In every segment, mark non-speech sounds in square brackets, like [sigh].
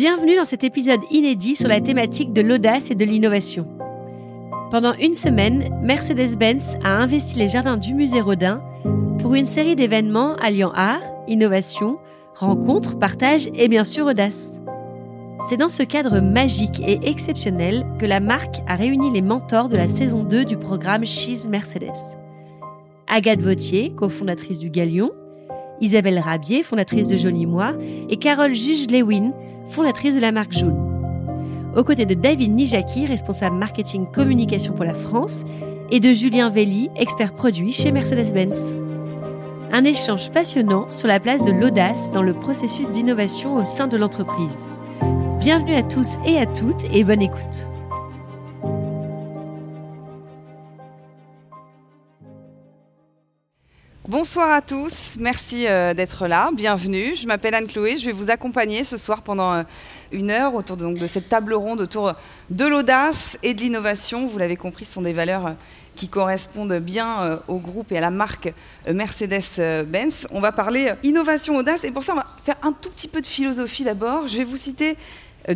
Bienvenue dans cet épisode inédit sur la thématique de l'audace et de l'innovation. Pendant une semaine, Mercedes-Benz a investi les jardins du musée Rodin pour une série d'événements alliant art, innovation, rencontres, partage et bien sûr audace. C'est dans ce cadre magique et exceptionnel que la marque a réuni les mentors de la saison 2 du programme She's Mercedes. Agathe Vautier, cofondatrice du Galion, Isabelle Rabier, fondatrice de Jolie Moi, et Carole Juge-Lewin, fondatrice de la marque Jaune. Aux côtés de David Nijaki, responsable marketing communication pour la France, et de Julien Velli, expert produit chez Mercedes-Benz. Un échange passionnant sur la place de l'audace dans le processus d'innovation au sein de l'entreprise. Bienvenue à tous et à toutes et bonne écoute. Bonsoir à tous, merci euh, d'être là, bienvenue. Je m'appelle Anne-Chloé, je vais vous accompagner ce soir pendant euh, une heure autour de, cette table ronde autour de l'audace et de l'innovation. Vous l'avez compris, ce sont des valeurs euh, qui correspondent bien au groupe et à la marque Mercedes-Benz. On va parler innovation, audace et pour ça on va faire un tout petit peu de philosophie d'abord. Je vais vous citer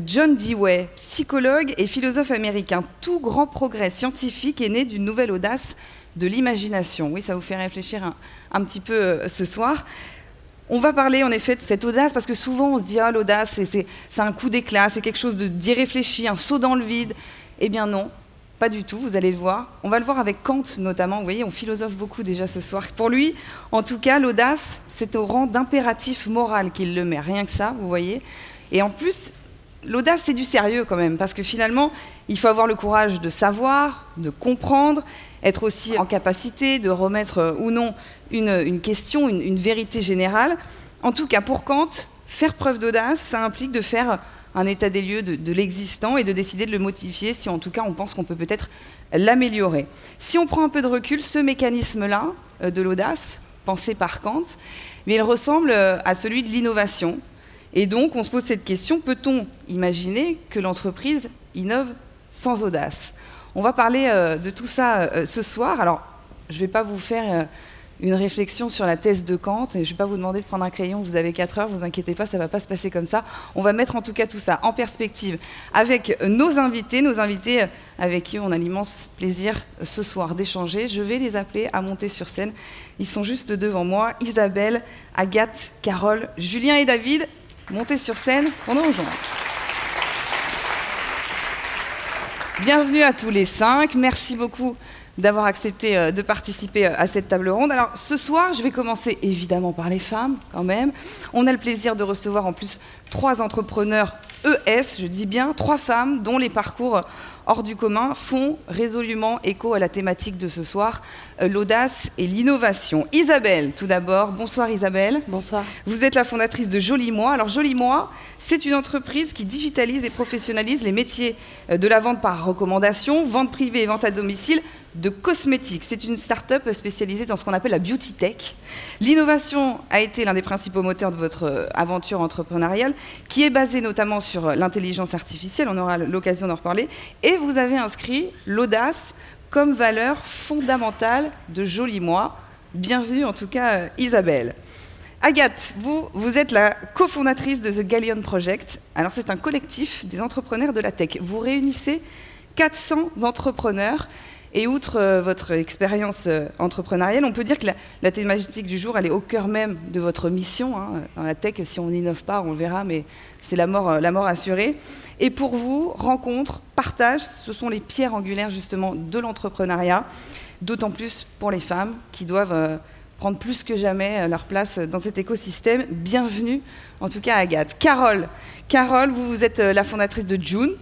John Dewey, psychologue et philosophe américain. Tout grand progrès scientifique est né d'une nouvelle audace de l'imagination. Oui, ça vous fait réfléchir un, petit peu euh, ce soir. On va parler en effet de cette audace parce que souvent on se dit ah l'audace c'est un coup d'éclat, c'est quelque chose d'irréfléchi, un saut dans le vide. Eh bien non, pas du tout, vous allez le voir. On va le voir avec Kant notamment, vous voyez, on philosophe beaucoup déjà ce soir. Pour lui, en tout cas, l'audace, c'est au rang d'impératif moral qu'il le met, rien que ça, vous voyez. Et en plus, l'audace, c'est du sérieux quand même, parce que finalement, il faut avoir le courage de savoir, de comprendre, être aussi en capacité de remettre euh, ou non une, question, une, vérité générale. En tout cas, pour Kant, faire preuve d'audace, ça implique de faire un état des lieux de, l'existant et de décider de le modifier si en tout cas on pense qu'on peut peut-être l'améliorer. Si on prend un peu de recul, ce mécanisme-là euh, de l'audace, pensé par Kant, mais il ressemble euh, à celui de l'innovation. Et donc on se pose cette question, peut-on imaginer que l'entreprise innove sans audace? On va parler euh, de tout ça euh, ce soir. Alors, je ne vais pas vous faire euh, une réflexion sur la thèse de Kant et je ne vais pas vous demander de prendre un crayon. Vous avez 4 heures, vous inquiétez pas, ça ne va pas se passer comme ça. On va mettre en tout cas tout ça en perspective avec nos invités, nos invités avec qui on a l'immense plaisir ce soir d'échanger. Je vais les appeler à monter sur scène. Ils sont juste devant moi. Isabelle, Agathe, Carole, Julien et David. Montez sur scène nous rejoindre. Bienvenue à tous les cinq. Merci beaucoup d'avoir accepté euh, de participer euh, à cette table ronde. Alors ce soir, je vais commencer évidemment par les femmes quand même. On a le plaisir de recevoir en plus trois entrepreneurs ES, je dis bien trois femmes dont les parcours hors du commun font résolument écho à la thématique de ce soir, euh, l'audace et l'innovation. Isabelle, tout d'abord. Bonsoir Isabelle. Bonsoir. Vous êtes la fondatrice de Joli Moi. Alors Joli Moi, c'est une entreprise qui digitalise et professionnalise les métiers euh, de la vente par recommandation, vente privée et vente à domicile de cosmétiques. C'est une start-up spécialisée dans ce qu'on appelle la beauty tech. L'innovation a été l'un des principaux moteurs de votre euh, aventure entrepreneuriale, qui est basée notamment sur l'intelligence artificielle, on aura l'occasion d'en reparler, et vous avez inscrit l'audace comme valeur fondamentale de Joli Moi. Bienvenue en tout cas euh, Isabelle. Agathe, vous, vous êtes la cofondatrice de The Galleon Project. Alors c'est un collectif des entrepreneurs de la tech. Vous réunissez 400 entrepreneurs et outre euh, votre expérience euh, entrepreneuriale, on peut dire que la, thématique du jour, elle est au cœur même de votre mission. Hein. Dans la tech, si on n'innove pas, on verra, mais c'est la mort, euh, la mort assurée. Et pour vous, rencontre, partage, ce sont les pierres angulaires justement de l'entrepreneuriat, d'autant plus pour les femmes qui doivent prendre plus que jamais leur place dans cet écosystème. Bienvenue, en tout cas Agathe. Carole, Carole, vous, vous êtes la fondatrice de June.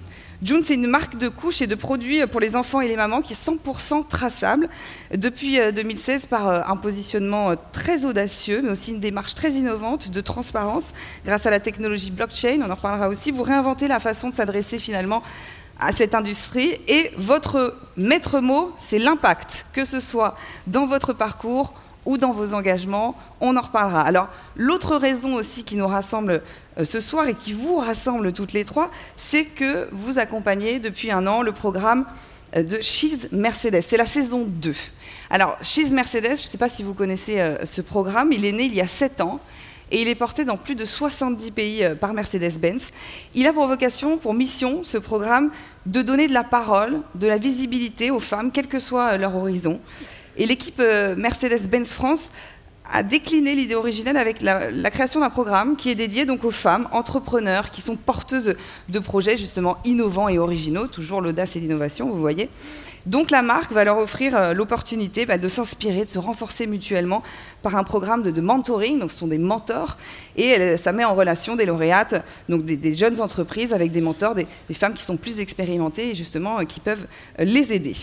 June, c'est une marque de couches et de produits pour les enfants et les mamans qui est 100% traçable depuis 2016 euh, par euh, un positionnement euh, très audacieux, mais aussi une démarche très innovante de transparence grâce à la technologie blockchain. On en reparlera aussi. Vous réinventez la façon de s'adresser finalement à cette industrie et votre maître mot, c'est l'impact, que ce soit dans votre parcours ou dans vos engagements. On en reparlera. Alors, l'autre raison aussi qui nous rassemble euh, ce soir et qui vous rassemble toutes les trois, c'est que vous accompagnez depuis un an le programme euh, de She's Mercedes. C'est la saison 2. Alors, She's Mercedes, je ne sais pas si vous connaissez euh, ce programme, il est né il y a 7 ans. et il est porté dans plus de 70 pays par Mercedes-Benz. Il a pour vocation, pour mission, ce programme, de donner de la parole, de la visibilité aux femmes, quel que soit leur horizon. Et l'équipe Mercedes-Benz France a décliné l'idée originelle avec la, création d'un programme qui est dédié donc aux femmes entrepreneurs qui sont porteuses de projets justement innovants et originaux, toujours l'audace et l'innovation, vous voyez. Donc la marque va leur offrir euh, l'opportunité bah, de s'inspirer, de se renforcer mutuellement par un programme de, mentoring, donc ce sont des mentors, et ça met en relation des lauréates, donc des, jeunes entreprises avec des mentors, des, des, femmes qui sont plus expérimentées et justement euh, qui peuvent euh, les aider.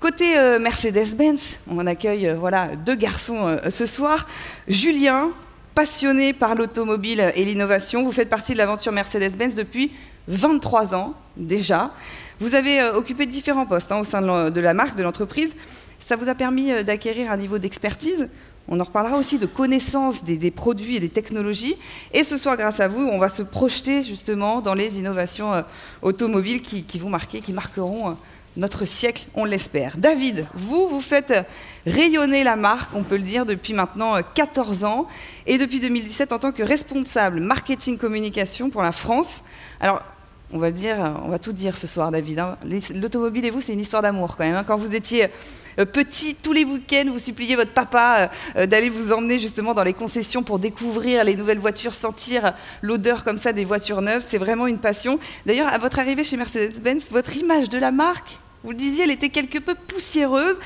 Côté euh, Mercedes-Benz, on accueille euh, voilà, deux garçons euh, ce soir. Julien, passionné par l'automobile et l'innovation, vous faites partie de l'aventure Mercedes-Benz depuis 23 ans déjà. Vous avez occupé différents postes hein, au sein de la marque, de l'entreprise. Ça vous a permis d'acquérir un niveau d'expertise. On en reparlera aussi de connaissance des, produits et des technologies. Et ce soir, grâce à vous, on va se projeter justement dans les innovations automobiles qui, qui vont marquer, qui marqueront notre siècle, on l'espère. David, vous, vous faites rayonner la marque, on peut le dire, depuis maintenant 14 euh, ans, et depuis 2017 en tant que responsable marketing communication pour la France. Alors, on va dire, on va tout dire ce soir, David. Hein. L'automobile et vous, c'est une histoire d'amour quand même. Hein. Quand vous étiez euh, petit, tous les week-ends, vous suppliez votre papa euh, d'aller vous emmener justement dans les concessions pour découvrir les nouvelles voitures, sentir l'odeur comme ça des voitures neuves. C'est vraiment une passion. D'ailleurs, à votre arrivée chez Mercedes-Benz, votre image de la marque vous le disiez, elle était quelque peu poussiéreuse.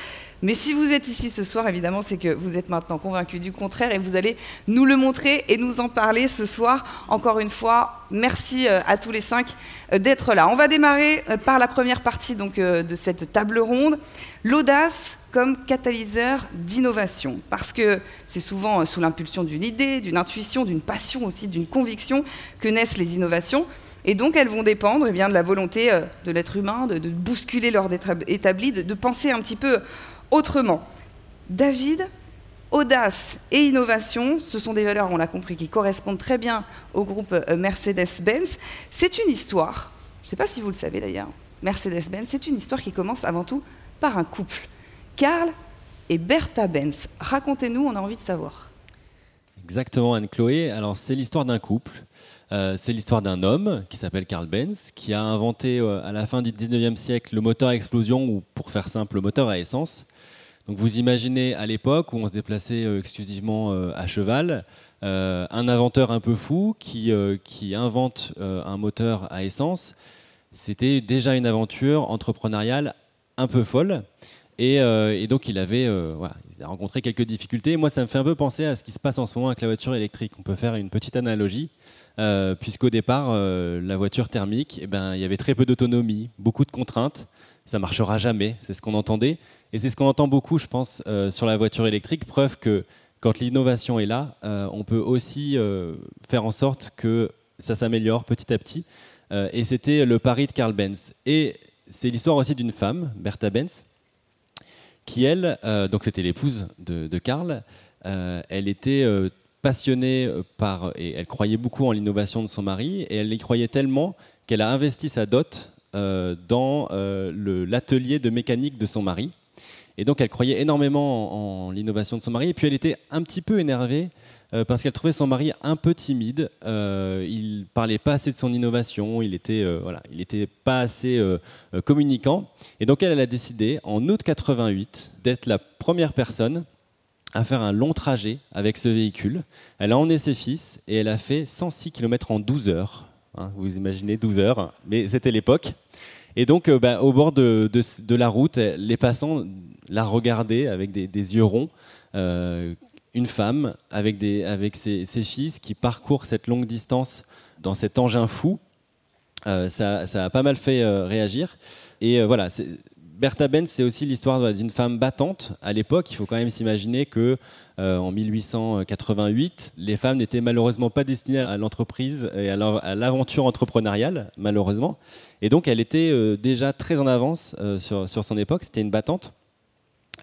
Mais si vous êtes ici ce soir, évidemment, c'est que vous êtes maintenant convaincu du contraire et vous allez nous le montrer et nous en parler ce soir. Encore une fois, merci euh, à tous les cinq euh, d'être là. On va démarrer euh, par la première partie donc, de cette table ronde, l'audace comme catalyseur d'innovation. Parce que c'est souvent sous l'impulsion d'une idée, d'une intuition, d'une passion aussi, d'une conviction que naissent les innovations. Et donc, elles vont dépendre eh bien, de la volonté de l'être humain, de, bousculer l'ordre établi, de, penser un petit peu autrement. David, audace et innovation, ce sont des valeurs, on l'a compris, qui correspondent très bien au groupe euh, Mercedes-Benz. C'est une histoire, je ne sais pas si vous le savez d'ailleurs, Mercedes-Benz, c'est une histoire qui commence avant tout par un couple. Karl et Bertha Benz. Racontez-nous, on a envie de savoir. Exactement, Anne-Chloé. Alors, c'est l'histoire d'un couple. Euh, c'est l'histoire d'un homme qui s'appelle Karl Benz, qui a inventé euh, à la fin du 19e siècle le moteur à explosion, ou pour faire simple, le moteur à essence. Donc, vous imaginez à l'époque où on se déplaçait euh, exclusivement à cheval, un inventeur un peu fou qui, qui invente un moteur à essence. C'était déjà une aventure entrepreneuriale un peu folle. Euh, et, donc, il avait euh, a rencontré quelques difficultés. Moi, ça me fait un peu penser à ce qui se passe en ce moment avec la voiture électrique. On peut faire une petite analogie, euh, puisqu'au départ, la voiture thermique, eh ben, il y avait très peu d'autonomie, beaucoup de contraintes. Ça marchera jamais, c'est ce qu'on entendait. Et c'est ce qu'on entend beaucoup, je pense, sur la voiture électrique. Preuve que quand l'innovation est là, on peut aussi faire en sorte que ça s'améliore petit à petit. et c'était le pari de Karl Benz. Et c'est l'histoire aussi d'une femme, Bertha Benz, qui elle, euh, donc c'était l'épouse de, Karl, euh, elle était euh, passionnée par et elle croyait beaucoup en l'innovation de son mari et elle y croyait tellement qu'elle a investi sa dot dans l'atelier de mécanique de son mari. Et donc elle croyait énormément en, l'innovation de son mari et puis elle était un petit peu énervée euh, parce qu'elle trouvait son mari un peu timide. Euh, il parlait pas assez de son innovation, il était euh, voilà, il était pas assez euh, communicant. Et donc elle, elle a décidé en août 88 d'être la première personne à faire un long trajet avec ce véhicule. Elle a emmené ses fils et elle a fait 106 km en 12 heures. Hein, vous imaginez 12 heures, mais c'était l'époque. Et donc, bah, au bord de, la route, les passants la regardaient avec des, yeux ronds, euh, une femme avec, ses, fils qui parcourt cette longue distance dans cet engin fou. Euh, ça, ça, a pas mal fait euh, réagir. Et euh, voilà, Bertha Benz, c'est aussi l'histoire d'une femme battante. À l'époque, il faut quand même s'imaginer que en 1888, les femmes n'étaient malheureusement pas destinées à l'entreprise et à l'aventure entrepreneuriale, malheureusement. Et donc, elle était déjà très en avance sur, sur son époque. C'était une battante.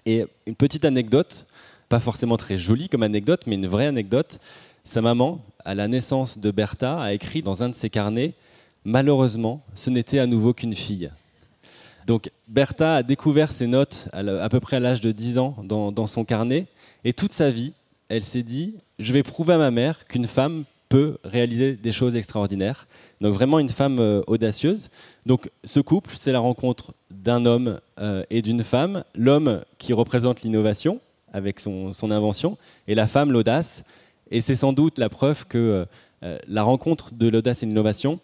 Et une petite anecdote pas forcément très jolie comme anecdote, mais une vraie anecdote. Sa maman, à la naissance de Bertha, a écrit dans un de ses carnets Malheureusement, ce n'était à nouveau qu'une fille. Donc Bertha a découvert ses notes à, peu près à l'âge de 10 ans dans, son carnet, et toute sa vie, elle s'est dit, je vais prouver à ma mère qu'une femme peut réaliser des choses extraordinaires. Donc vraiment une femme euh, audacieuse. Donc ce couple, c'est la rencontre d'un homme euh, et d'une femme. L'homme qui représente l'innovation avec son, invention et la femme l'audace. Et c'est sans doute la preuve que euh, la rencontre de l'audace et l'innovation,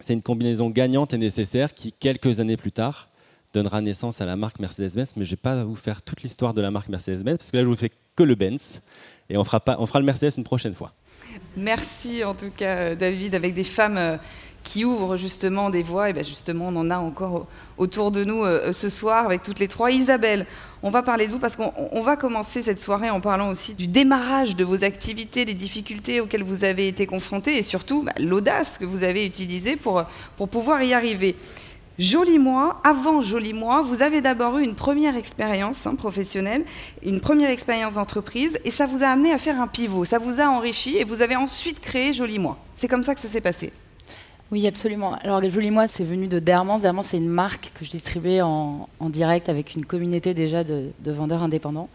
c'est une combinaison gagnante et nécessaire qui, quelques années plus tard, donnera naissance à la marque Mercedes-Benz. Mais je ne vais pas vous faire toute l'histoire de la marque Mercedes-Benz, parce que là, je vous fais que le Benz. Et on fera, pas, on fera le Mercedes une prochaine fois. Merci en tout cas, David, avec des femmes euh, qui ouvrent justement des voies. Et bien justement, on en a encore autour de nous euh, ce soir avec toutes les trois. Isabelle, on va parler de vous parce qu'on va commencer cette soirée en parlant aussi du démarrage de vos activités, des difficultés auxquelles vous avez été confrontés et surtout bah, l'audace que vous avez utilisée pour, pour pouvoir y arriver. Joli Moi, avant Joli Moi, vous avez d'abord eu une première expérience hein, professionnelle, une première expérience d'entreprise, et ça vous a amené à faire un pivot, ça vous a enrichi, et vous avez ensuite créé Joli Moi. C'est comme ça que ça s'est passé. Oui, absolument. Alors, Joli Moi, c'est venu de Dermans. Dermans, c'est une marque que je distribuais en, direct avec une communauté déjà de, vendeurs indépendants.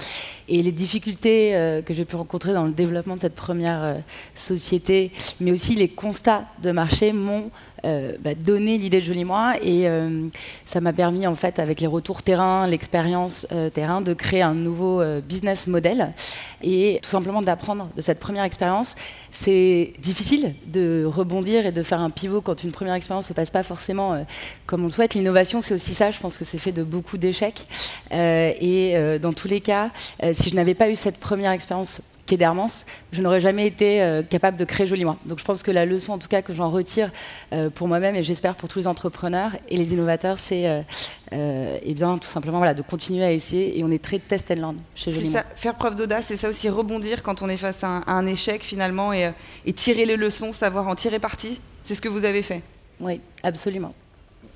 Et les difficultés euh, que j'ai pu rencontrer dans le développement de cette première euh, société, mais aussi les constats de marché, m'ont euh, bah, donné l'idée de Joli Moi et euh, ça m'a permis en fait avec les retours terrain, l'expérience euh, terrain de créer un nouveau business model et tout simplement d'apprendre de cette première expérience. C'est difficile de rebondir et de faire un pivot quand une première expérience ne se passe pas forcément comme on le souhaite. L'innovation, c'est aussi ça. Je pense que c'est fait de beaucoup d'échecs. et dans tous les cas, si je n'avais pas eu cette première expérience d'Hermance, je n'aurais jamais été euh, capable de créer joliment. Donc je pense que la leçon, en tout cas, que j'en retire euh, pour moi-même et j'espère pour tous les entrepreneurs et les innovateurs, c'est euh, eh bien tout simplement voilà, de continuer à essayer. Et on est très test and learn chez Joliment. Ça, faire preuve d'audace, c'est ça aussi rebondir quand on est face à un, échec finalement et, et tirer les leçons, savoir en tirer parti. C'est ce que vous avez fait. Oui, absolument.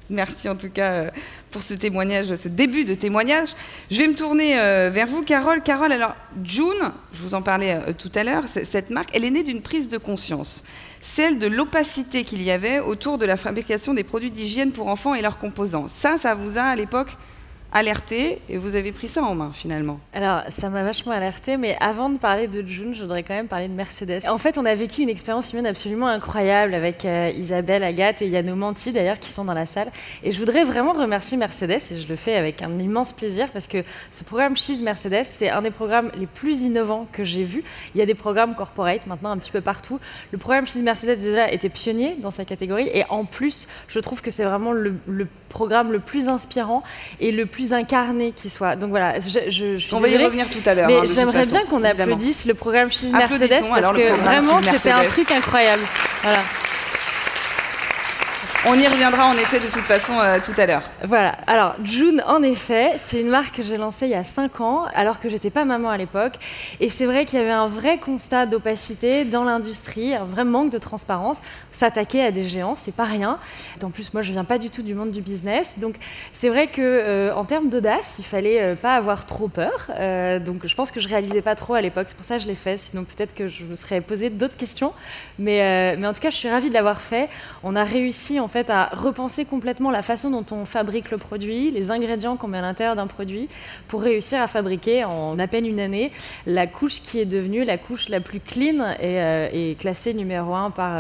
Merci en tout cas euh, pour ce témoignage, ce début de témoignage. Je vais me tourner euh, vers vous, Carole. Carole, alors June, je vous en parlais euh, tout à l'heure, cette marque, elle est née d'une prise de conscience, celle de l'opacité qu'il y avait autour de la fabrication des produits d'hygiène pour enfants et leurs composants. Ça, ça vous a à l'époque alerté et vous avez pris ça en main finalement. Alors ça m'a vachement alerté, mais avant de parler de June, je voudrais quand même parler de Mercedes. En fait, on a vécu une expérience humaine absolument incroyable avec euh, Isabelle, Agathe et Yano Manti d'ailleurs qui sont dans la salle. Et je voudrais vraiment remercier Mercedes et je le fais avec un immense plaisir parce que ce programme Cheese Mercedes, c'est un des programmes les plus innovants que j'ai vu. Il y a des programmes corporate maintenant un petit peu partout. Le programme Cheese Mercedes déjà était pionnier dans sa catégorie et en plus, je trouve que c'est vraiment le, le programme le plus inspirant et le plus incarné qui soit. Donc voilà, je, je, On va y revenir tout à l'heure. Mais hein, j'aimerais bien qu'on applaudisse le programme Cheese Mercedes parce que vraiment c'était un truc incroyable. Voilà. On y reviendra en effet de toute façon euh, tout à l'heure. Voilà. Alors, June, en effet, c'est une marque que j'ai lancée il y a 5 ans, alors que j'étais pas maman à l'époque. Et c'est vrai qu'il y avait un vrai constat d'opacité dans l'industrie, un vrai manque de transparence. S'attaquer à des géants, c'est pas rien. En plus, moi, je viens pas du tout du monde du business. Donc, c'est vrai que euh, en termes d'audace, il fallait euh, pas avoir trop peur. donc, je pense que je réalisais pas trop à l'époque. C'est pour ça que je l'ai fait. Sinon, peut-être que je me serais posé d'autres questions. Mais, mais en tout cas, je suis ravie de l'avoir fait. On a réussi, en fait, à repenser complètement la façon dont on fabrique le produit, les ingrédients qu'on met à l'intérieur d'un produit, pour réussir à fabriquer en à peine une année la couche qui est devenue la couche la plus clean et, euh, classée numéro un par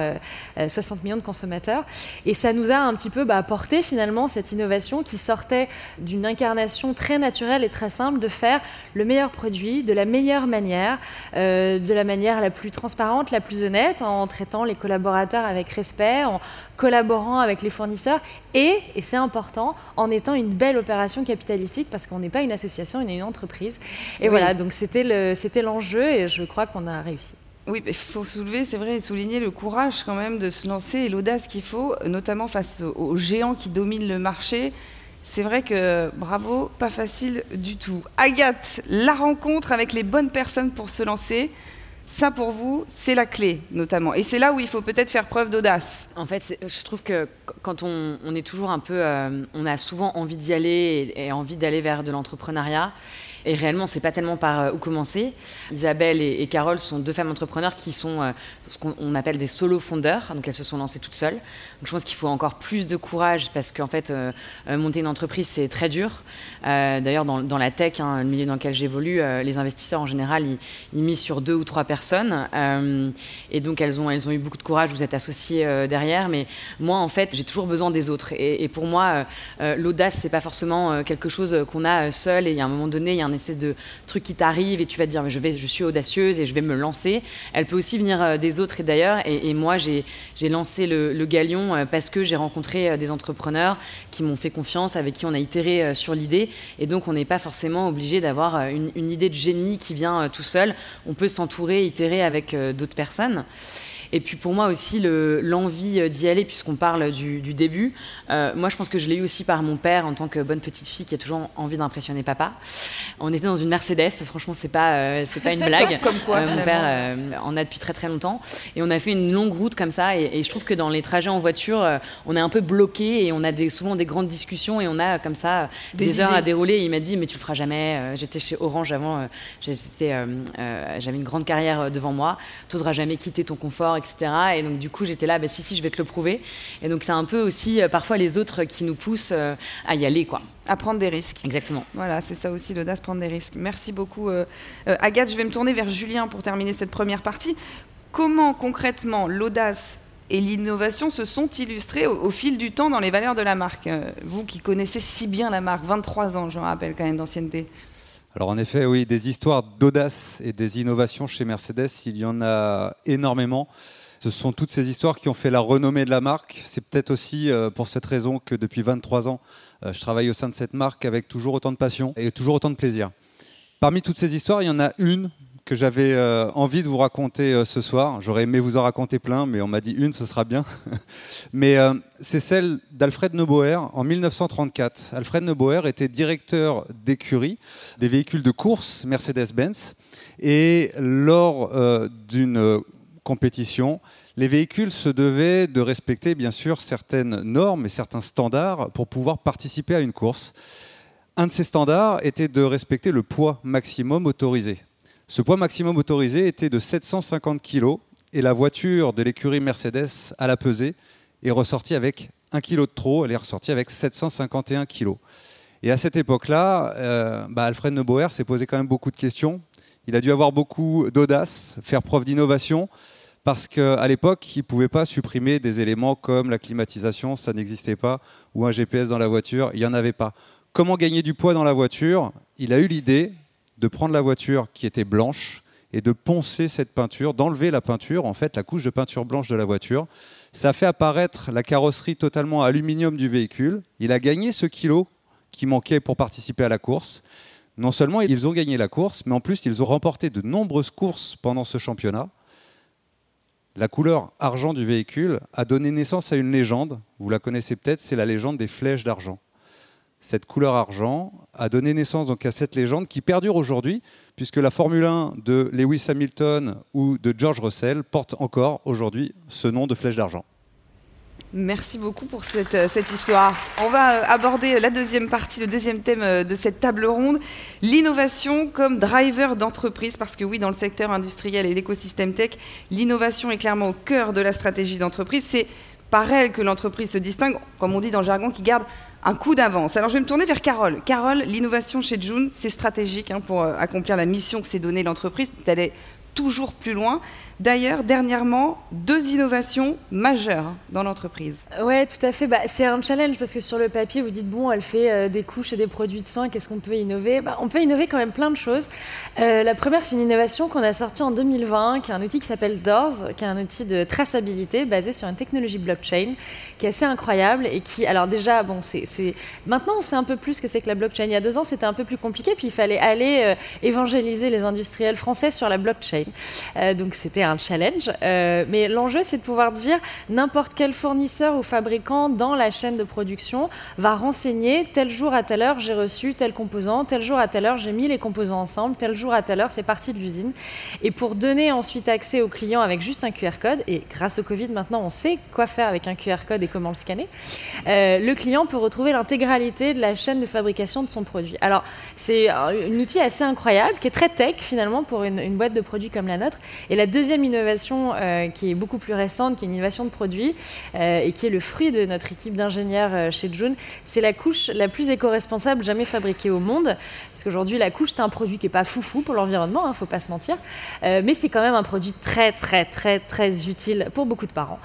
60 euh, euh, millions de consommateurs. Et ça nous a un petit peu bah, porté finalement cette innovation qui sortait d'une incarnation très naturelle et très simple de faire le meilleur produit de la meilleure manière, de la manière la plus transparente, la plus honnête, en traitant les collaborateurs avec respect, en collaborant avec les fournisseurs et, et c'est important, en étant une belle opération capitalistique parce qu'on n'est pas une association, on est une entreprise. Et voilà, donc c'était l'enjeu et je crois qu'on a réussi. Oui, il faut soulever, c'est vrai, et souligner le courage quand même de se lancer et l'audace qu'il faut, notamment face aux géants qui dominent le marché. C'est vrai que bravo, pas facile du tout. Agathe, la rencontre avec les bonnes personnes pour se lancer, ça, pour vous, c'est la clé, notamment. Et c'est là où il faut peut-être faire preuve d'audace. En fait, je trouve que quand on, est toujours un peu... Euh, on a souvent envie d'y aller et, envie d'aller vers de l'entrepreneuriat. Et réellement, c'est pas tellement par où commencer. Isabelle et, Carole sont deux femmes entrepreneurs qui sont ce qu'on appelle des solo fondeurs. Donc elles se sont lancées toutes seules. Donc je pense qu'il faut encore plus de courage parce qu'en fait, monter une entreprise, c'est très dur. D'ailleurs, dans, la tech, hein, le milieu dans lequel j'évolue, les investisseurs en général, ils, misent sur deux ou trois personnes. et donc elles ont, elles ont eu beaucoup de courage. Vous êtes associés derrière. Mais moi, en fait, j'ai toujours besoin des autres. Et, pour moi, euh, euh, l'audace, c'est pas forcément euh, quelque chose qu'on a seul. Et à un moment donné, il y a un espèce de truc qui t'arrive et tu vas te dire, je, vais, je suis audacieuse et je vais me lancer. Elle peut aussi venir des autres et d'ailleurs. Et, moi, j'ai lancé le, Galion parce que j'ai rencontré des entrepreneurs qui m'ont fait confiance, avec qui on a itéré sur l'idée. Et donc, on n'est pas forcément obligé d'avoir une, une, idée de génie qui vient tout seul. On peut s'entourer, itérer avec d'autres personnes. Et puis pour moi aussi, l'envie euh, d'y aller, puisqu'on parle du, début, euh, moi je pense que je l'ai eu aussi par mon père en tant que bonne petite fille qui a toujours envie d'impressionner papa. On était dans une Mercedes, franchement, c'est pas, euh, c'est pas une blague. [laughs] comme quoi, Mon père en a depuis très très longtemps. Et on a fait une longue route comme ça. Et, je trouve que dans les trajets en voiture, on est un peu bloqué et on a des, souvent des grandes discussions et on a comme ça des, heures à dérouler. il m'a dit, mais tu le feras jamais. J'étais chez Orange avant, j'avais une grande carrière devant moi. Tu n'oseras jamais quitter ton confort etc. Et donc du coup, j'étais là, bah, si, si, je vais te le prouver. Et donc c'est un peu aussi euh, parfois les autres qui nous poussent euh, à y aller, quoi. À prendre des risques. Exactement. Voilà, c'est ça aussi l'audace, prendre des risques. Merci beaucoup, euh, Agathe. Je vais me tourner vers Julien pour terminer cette première partie. Comment concrètement l'audace et l'innovation se sont illustrées au, fil du temps dans les valeurs de la marque Vous qui connaissez si bien la marque, 23 ans, je me rappelle quand même d'ancienneté. Alors en effet, oui, des histoires d'audace et des innovations chez Mercedes, il y en a énormément. Ce sont toutes ces histoires qui ont fait la renommée de la marque. C'est peut-être aussi euh, pour cette raison que depuis 23 ans, euh, je travaille au sein de cette marque avec toujours autant de passion et toujours autant de plaisir. Parmi toutes ces histoires, il y en a une que j'avais euh, envie de vous raconter euh, ce soir. J'aurais aimé vous en raconter plein, mais on m'a dit une, ce sera bien. [laughs] mais euh, c'est celle d'Alfred Neuboer en 1934. Alfred Neuboer était directeur d'écurie des véhicules de course Mercedes-Benz. Et lors d'une compétition, les véhicules se devaient de respecter bien sûr certaines normes et certains standards pour pouvoir participer à une course. Un de ces standards était de respecter le poids maximum autorisé. Ce poids maximum autorisé était de 750 kg et la voiture de l'écurie Mercedes à la pesée est ressortie avec 1 kg de trop, elle est ressortie avec 751 kg. Et à cette époque-là, euh, bah, Alfred Neuboer s'est posé quand même beaucoup de questions. Il a dû avoir beaucoup d'audace, faire preuve d'innovation, parce qu'à l'époque, il ne pouvait pas supprimer des éléments comme la climatisation, ça n'existait pas, ou un GPS dans la voiture, il n'y en avait pas. Comment gagner du poids dans la voiture? Il a eu l'idée, de prendre la voiture qui était blanche et de poncer cette peinture, d'enlever la peinture, en fait, la couche de peinture blanche de la voiture. Ça fait apparaître la carrosserie totalement aluminium du véhicule. Il a gagné ce kilo qui manquait pour participer à la course. Non seulement ils ont gagné la course, mais en plus ils ont remporté de nombreuses courses pendant ce championnat. La couleur argent du véhicule a donné naissance à une légende. Vous la connaissez peut-être, c'est la légende des flèches d'argent cette couleur argent a donné naissance donc à cette légende qui perdure aujourd'hui, puisque la Formule 1 de Lewis Hamilton ou de George Russell porte encore aujourd'hui ce nom de flèche d'argent. Merci beaucoup pour cette, euh, cette, histoire. On va euh, aborder la deuxième partie, le deuxième thème euh, de cette table ronde, l'innovation comme driver d'entreprise, parce que oui, dans le secteur industriel et l'écosystème tech, l'innovation est clairement au cœur de la stratégie d'entreprise. C'est par elle que l'entreprise se distingue, comme on dit dans le jargon, qui garde un coup d'avance. Alors je vais me tourner vers Carole. Carole, l'innovation chez June, c'est stratégique hein, pour euh, accomplir la mission que s'est donnée l'entreprise, d'aller toujours plus loin. D'ailleurs, dernièrement, deux innovations majeures dans l'entreprise. Oui, tout à fait. Bah, c'est un challenge parce que sur le papier, vous dites, bon, elle fait euh, des couches et des produits de soins, qu'est-ce qu'on peut innover? Bah, On peut innover quand même plein de choses. Euh, la première, c'est une innovation qu'on a sortie en 2020, qui est un outil qui s'appelle Doors, qui est un outil de traçabilité basé sur une technologie blockchain qui est assez incroyable et qui, alors déjà, bon, c'est, maintenant on sait un peu plus ce que c'est que la blockchain. Il y a deux ans, c'était un peu plus compliqué, puis il fallait aller euh, évangéliser les industriels français sur la blockchain. chain. donc c'était un challenge. mais l'enjeu, c'est de pouvoir dire n'importe quel fournisseur ou fabricant dans la chaîne de production va renseigner tel jour à telle heure j'ai reçu tel composant, tel jour à telle heure j'ai mis les composants ensemble, tel jour à telle heure c'est parti de l'usine. Et pour donner ensuite accès aux clients avec juste un QR code, et grâce au Covid maintenant on sait quoi faire avec un QR code et comment le scanner, euh, le client peut retrouver l'intégralité de la chaîne de fabrication de son produit. Alors c'est un outil assez incroyable qui est très tech finalement pour une, boîte de produits comme la nôtre. Et la deuxième innovation euh, qui est beaucoup plus récente, qui est une innovation de produit euh, et qui est le fruit de notre équipe d'ingénieurs chez June, c'est la couche la plus éco-responsable jamais fabriquée au monde. Parce qu'aujourd'hui la couche c'est un produit qui est pas foufou pour l'environnement, il hein, ne faut pas se mentir, mais c'est quand même un produit très très très très utile pour beaucoup de parents.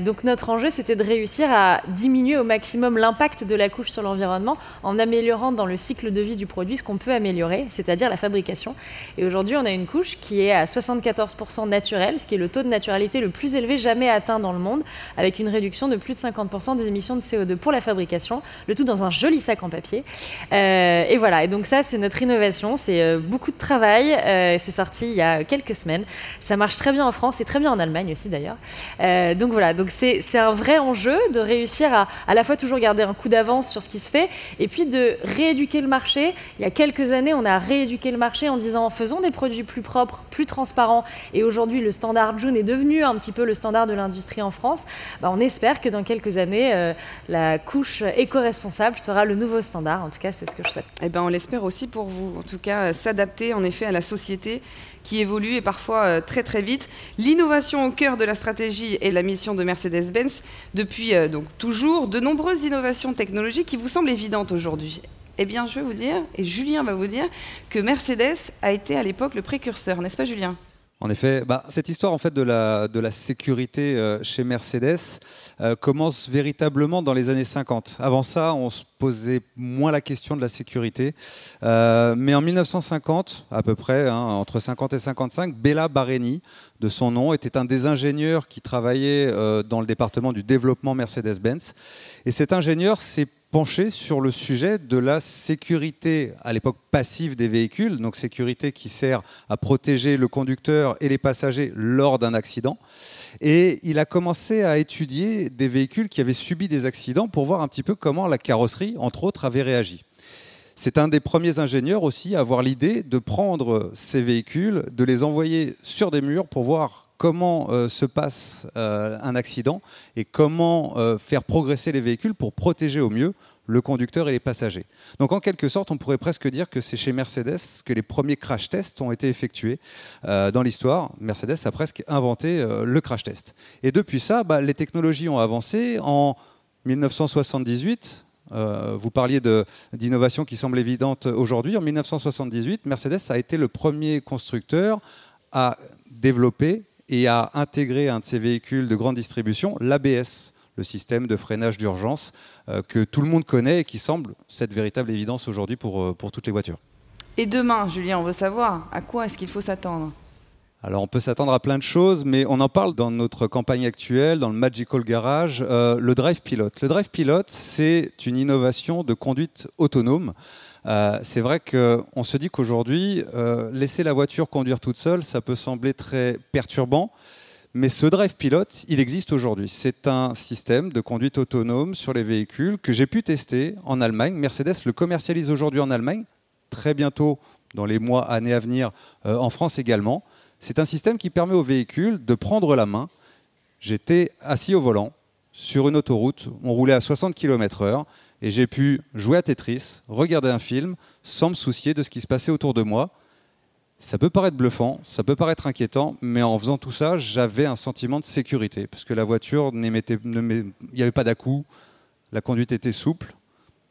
donc notre enjeu c'était de réussir à diminuer au maximum l'impact de la couche sur l'environnement en améliorant dans le cycle de vie du produit ce qu'on peut améliorer, c'est-à-dire la fabrication. Et aujourd'hui, on a une couche qui est à 74% naturelle, ce qui est le taux de naturalité le plus élevé jamais atteint dans le monde, avec une réduction de plus de 50% des émissions de CO2 pour la fabrication, le tout dans un joli sac en papier. Euh, et voilà, et donc ça, c'est notre innovation, c'est euh, beaucoup de travail, euh, c'est sorti il y a quelques semaines. Ça marche très bien en France et très bien en Allemagne aussi d'ailleurs. donc voilà, donc c'est un vrai enjeu de réussir à à la fois toujours garder un coup d'avance sur ce qui se fait, et puis de rééduquer le marché. Il y a quelques années, on a rééduqué le marché en disant faisons des produits plus propres, plus transparents, et aujourd'hui le standard June est devenu un petit peu le standard de l'industrie en France. Bah, on espère que dans quelques années, euh, la couche éco-responsable sera le nouveau standard. En tout cas, c'est ce que je souhaite. Eh ben, on l'espère aussi pour vous. En tout cas, s'adapter en effet à la société qui évolue et parfois euh, très très vite. L'innovation au cœur de la stratégie est la mission de Mercedes-Benz depuis euh, donc toujours de nombreuses innovations technologiques qui vous semblent évidentes aujourd'hui. Eh bien, je vais vous dire, et Julien va vous dire, que Mercedes a été à l'époque le précurseur, n'est-ce pas Julien? En effet, bah, cette histoire en fait de la, sécurité euh, chez Mercedes euh, commence véritablement dans les années 50. Avant ça, on se posait moins la question de la sécurité. Euh, mais en 1950, à peu près, hein, entre 50 et 55, Bella Bareni, de son nom, était un des ingénieurs qui travaillait dans le département du développement Mercedes-Benz. Et cet ingénieur s'est penché sur le sujet de la sécurité à l'époque passive des véhicules, donc sécurité qui sert à protéger le conducteur et les passagers lors d'un accident. Et il a commencé à étudier des véhicules qui avaient subi des accidents pour voir un petit peu comment la carrosserie, entre autres, avait réagi. C'est un des premiers ingénieurs aussi à avoir l'idée de prendre ces véhicules, de les envoyer sur des murs pour voir comment euh, se passe euh, un accident et comment euh, faire progresser les véhicules pour protéger au mieux le conducteur et les passagers. Donc en quelque sorte, on pourrait presque dire que c'est chez Mercedes que les premiers crash tests ont été effectués dans l'histoire. Mercedes a presque inventé le crash test. Et depuis ça, bah, les technologies ont avancé. En 1978, vous parliez d'innovation qui semble évidente aujourd'hui. En 1978, Mercedes a été le premier constructeur à développer et a intégré un de ses véhicules de grande distribution, l'ABS, le système de freinage d'urgence euh, que tout le monde connaît et qui semble cette véritable évidence aujourd'hui pour, euh, pour toutes les voitures. Et demain, Julien, on veut savoir à quoi est-ce qu'il faut s'attendre? Alors on peut s'attendre à plein de choses, mais on en parle dans notre campagne actuelle, dans le Magical Garage, euh, le Drive Pilot. Le Drive Pilot, c'est une innovation de conduite autonome. Euh, c'est vrai qu'on se dit qu'aujourd'hui, euh, laisser la voiture conduire toute seule, ça peut sembler très perturbant. Mais ce drive pilot, il existe aujourd'hui. C'est un système de conduite autonome sur les véhicules que j'ai pu tester en Allemagne. Mercedes le commercialise aujourd'hui en Allemagne, très bientôt, dans les mois, années à venir, euh, en France également. C'est un système qui permet aux véhicules de prendre la main. J'étais assis au volant sur une autoroute, on roulait à 60 km/h et j'ai pu jouer à Tetris, regarder un film, sans me soucier de ce qui se passait autour de moi. Ça peut paraître bluffant, ça peut paraître inquiétant, mais en faisant tout ça, j'avais un sentiment de sécurité, parce que la voiture, n'y avait pas dà la conduite était souple,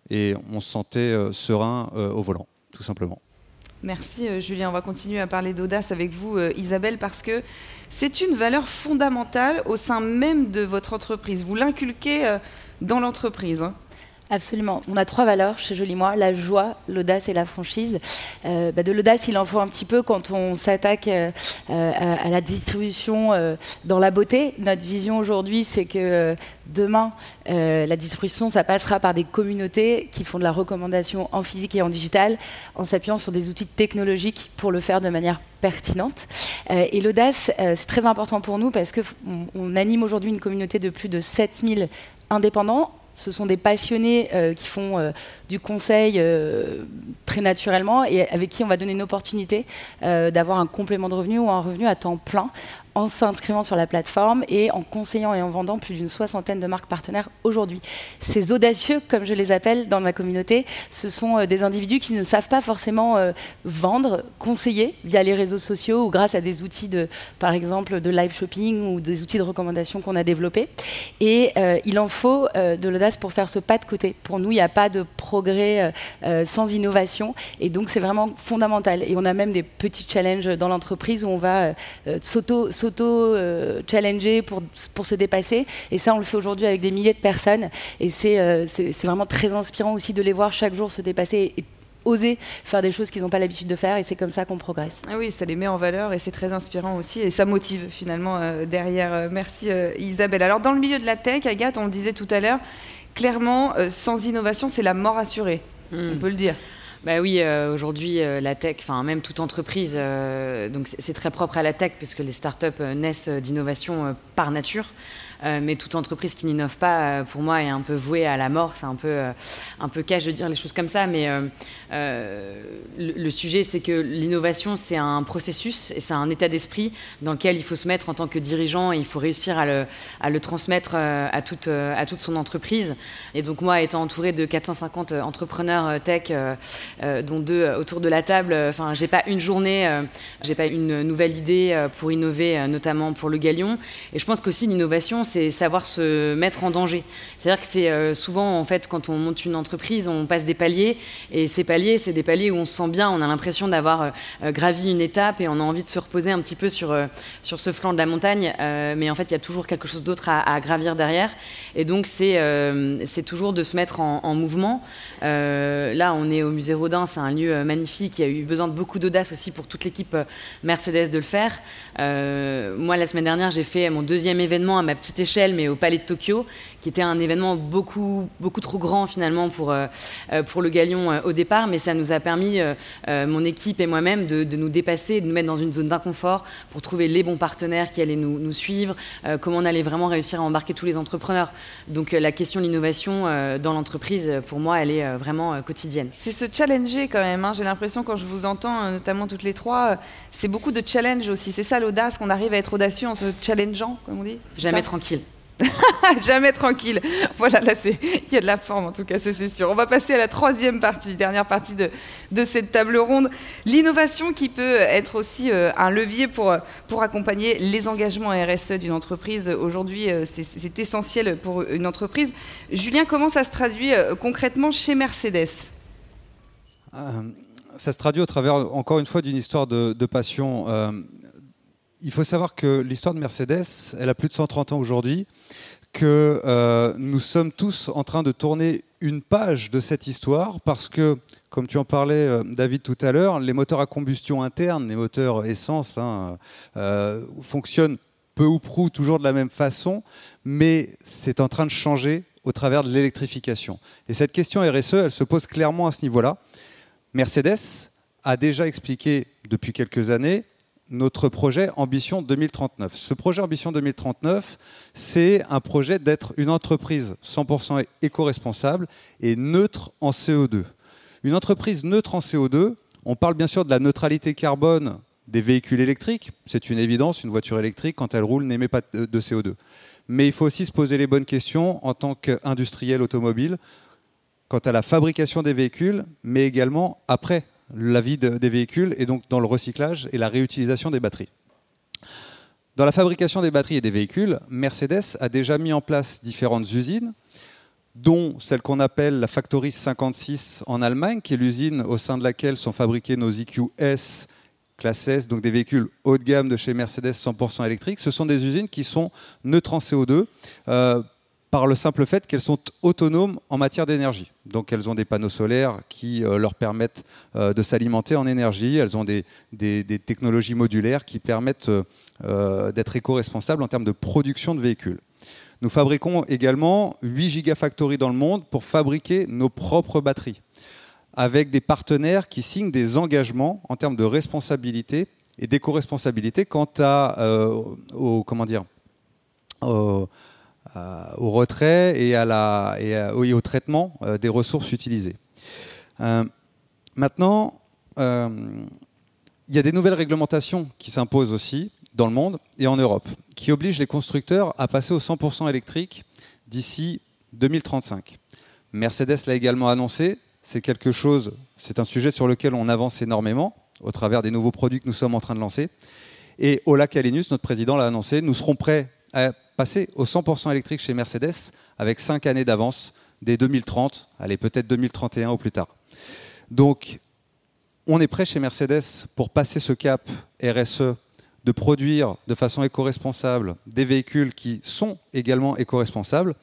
et on se sentait euh, serein euh, au volant, tout simplement. Merci euh, Julien. On va continuer à parler d'audace avec vous, Isabelle, parce que c'est une valeur fondamentale au sein même de votre entreprise. Vous l'inculquez dans l'entreprise. Hein. Absolument. On a trois valeurs chez Joli Moi la joie, l'audace et la franchise. Euh, bah, de l'audace, il en faut un petit peu quand on s'attaque euh, euh, à, la distribution dans la beauté. Notre vision aujourd'hui, c'est que demain, la distribution, ça passera par des communautés qui font de la recommandation en physique et en digital, en s'appuyant sur des outils technologiques pour le faire de manière pertinente. et l'audace, c'est très important pour nous parce qu'on on anime aujourd'hui une communauté de plus de 7000 indépendants ce sont des passionnés euh, qui font euh, du conseil euh, très naturellement et avec qui on va donner une opportunité d'avoir un complément de revenu ou un revenu à temps plein en s'inscrivant sur la plateforme et en conseillant et en vendant plus d'une soixantaine de marques partenaires aujourd'hui. Ces audacieux, comme je les appelle dans ma communauté, ce sont euh, des individus qui ne savent pas forcément euh, vendre, conseiller via les réseaux sociaux ou grâce à des outils de, par exemple, de live shopping ou des outils de recommandation qu'on a développés. Et euh, il en faut de l'audace pour faire ce pas de côté. Pour nous, il n'y a pas de progrès sans innovation et donc c'est vraiment fondamental. Et on a même des petits challenges dans l'entreprise où on va s'auto s'auto-challenger pour, pour se dépasser. Et ça, on le fait aujourd'hui avec des milliers de personnes. Et euh, c'est c'est vraiment très inspirant aussi de les voir chaque jour se dépasser et oser faire des choses qu'ils n'ont pas l'habitude de faire et c'est comme ça qu'on progresse. Ah oui, ça les met en valeur et c'est très inspirant aussi et ça motive finalement euh, derrière. Euh, merci Isabelle. Alors dans le milieu de la tech, Agathe, on le disait tout à l'heure, clairement, sans innovation, c'est la mort assurée. Hmm. On peut le dire. Bah oui, euh, aujourd'hui, euh, la tech, enfin même toute entreprise, euh, donc c'est très propre à la tech puisque les startups naissent d'innovation par nature. Euh, mais toute entreprise qui n'innove pas, euh, pour moi, est un peu vouée à la mort. C'est un peu, euh, un peu cash de dire les choses comme ça, mais le, sujet, c'est que l'innovation, c'est un processus et c'est un état d'esprit dans lequel il faut se mettre en tant que dirigeant et il faut réussir à le, transmettre à toute, à toute son entreprise. Et donc, moi, étant entourée de 450 entrepreneurs tech, dont deux autour de la table, enfin, j'ai pas une journée, j'ai pas une nouvelle idée pour innover, notamment pour le Galion. Et je pense qu'aussi l'innovation, c'est savoir se mettre en danger. C'est-à-dire que c'est euh, souvent, en fait, quand on monte une entreprise, on passe des paliers, et ces paliers, c'est des paliers où on se sent bien, on a l'impression d'avoir euh, euh, gravi une étape, et on a envie de se reposer un petit peu sur, sur ce flanc de la montagne, mais en fait, il y a toujours quelque chose d'autre à, gravir derrière, et donc c'est c'est toujours de se mettre en, mouvement. là, on est au musée Rodin, c'est un lieu magnifique, il y a eu besoin de beaucoup d'audace aussi pour toute l'équipe Mercedes de le faire. moi, la semaine dernière, j'ai fait mon deuxième événement à ma petite échelle, mais au Palais de Tokyo, qui était un événement beaucoup, beaucoup trop grand finalement pour, euh, euh, pour le Galion euh, au départ, mais ça nous a permis, mon équipe et moi-même, de, nous dépasser, de nous mettre dans une zone d'inconfort pour trouver les bons partenaires qui allaient nous, nous suivre, comment on allait vraiment réussir à embarquer tous les entrepreneurs. Donc la question de l'innovation dans l'entreprise, pour moi, elle est vraiment quotidienne. C'est se challenger quand même. Hein. J'ai l'impression quand je vous entends, notamment toutes les trois, c'est beaucoup de challenge aussi. C'est ça l'audace, qu'on arrive à être audacieux en se challengeant, comme on dit. Jamais tranquille. [laughs] Jamais tranquille. Voilà, là, il y a de la forme en tout cas, c'est sûr. On va passer à la troisième partie, dernière partie de, de cette table ronde. L'innovation qui peut être aussi euh, un levier pour, pour accompagner les engagements RSE d'une entreprise. Aujourd'hui, euh, c'est essentiel pour une entreprise. Julien, comment ça se traduit euh, concrètement chez Mercedes? Ça se traduit au travers, encore une fois, d'une histoire de, de passion il faut savoir que l'histoire de Mercedes, elle a plus de 130 ans aujourd'hui, que euh, nous sommes tous en train de tourner une page de cette histoire parce que, comme tu en parlais, euh, David, tout à l'heure, les moteurs à combustion interne, les moteurs essence, hein, euh, fonctionnent peu ou prou toujours de la même façon, mais c'est en train de changer au travers de l'électrification. Et cette question RSE, elle se pose clairement à ce niveau-là. Mercedes a déjà expliqué depuis quelques années notre projet Ambition 2039. Ce projet Ambition 2039, c'est un projet d'être une entreprise 100% éco-responsable et neutre en CO2. Une entreprise neutre en CO2, on parle bien sûr de la neutralité carbone des véhicules électriques, c'est une évidence, une voiture électrique, quand elle roule, n'émet pas de CO2. Mais il faut aussi se poser les bonnes questions en tant qu'industriel automobile, quant à la fabrication des véhicules, mais également après la vie des véhicules et donc dans le recyclage et la réutilisation des batteries. Dans la fabrication des batteries et des véhicules, Mercedes a déjà mis en place différentes usines, dont celle qu'on appelle la Factory 56 en Allemagne, qui est l'usine au sein de laquelle sont fabriqués nos EQS classe S, donc des véhicules haut de gamme de chez Mercedes 100% électriques. Ce sont des usines qui sont neutres en CO2. Euh, par le simple fait qu'elles sont autonomes en matière d'énergie. Donc elles ont des panneaux solaires qui euh, leur permettent euh, de s'alimenter en énergie, elles ont des, technologies modulaires qui permettent euh, d'être éco-responsables en termes de production de véhicules. Nous fabriquons également 8 gigafactories dans le monde pour fabriquer nos propres batteries, avec des partenaires qui signent des engagements en termes de responsabilité et d'éco-responsabilité quant à, comment dire, au retrait et, et, au traitement euh, des ressources utilisées. Euh, maintenant, il y a des nouvelles réglementations qui s'imposent aussi dans le monde et en Europe, qui obligent les constructeurs à passer au 100% électrique d'ici 2035. Mercedes l'a également annoncé, c'est quelque chose, c'est un sujet sur lequel on avance énormément au travers des nouveaux produits que nous sommes en train de lancer. Et Ola Kalinus, notre président, l'a annoncé, nous serons prêts passer au 100% électrique chez Mercedes avec 5 années d'avance dès 2030, allez peut-être 2031 ou plus tard. Donc on est prêt chez Mercedes pour passer ce cap RSE de produire de façon éco-responsable des véhicules qui sont également éco-responsables,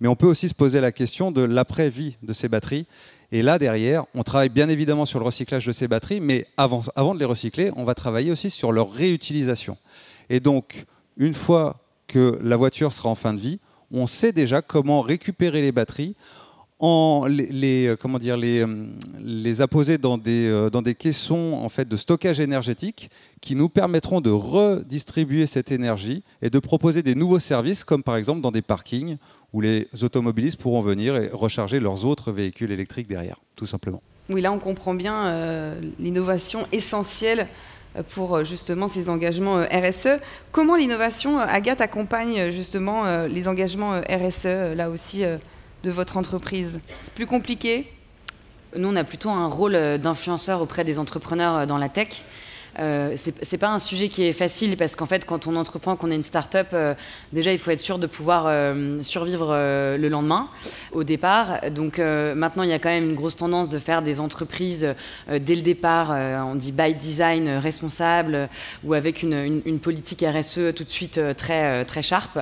mais on peut aussi se poser la question de l'après-vie de ces batteries. Et là, derrière, on travaille bien évidemment sur le recyclage de ces batteries, mais avant de les recycler, on va travailler aussi sur leur réutilisation. Et donc, une fois que la voiture sera en fin de vie, on sait déjà comment récupérer les batteries, en les, euh, comment dire, les, euh, les apposer dans des, euh, dans des caissons en fait, de stockage énergétique qui nous permettront de redistribuer cette énergie et de proposer des nouveaux services, comme par exemple dans des parkings où les automobilistes pourront venir et recharger leurs autres véhicules électriques derrière, tout simplement. Oui, là on comprend bien l'innovation essentielle pour euh, justement ces engagements euh, RSE. Comment l'innovation, euh, Agathe, accompagne justement les engagements RSE, là aussi, de votre entreprise? C'est plus compliqué? Nous, on a plutôt un rôle d'influenceur auprès des entrepreneurs dans la tech. Euh, c'est pas un sujet qui est facile parce qu'en fait, quand on entreprend, qu'on est une start-up, euh, déjà il faut être sûr de pouvoir euh, survivre le lendemain au départ. Donc maintenant, il y a quand même une grosse tendance de faire des entreprises dès le départ, on dit by design responsable ou avec une, une, politique RSE tout de suite très, très sharp.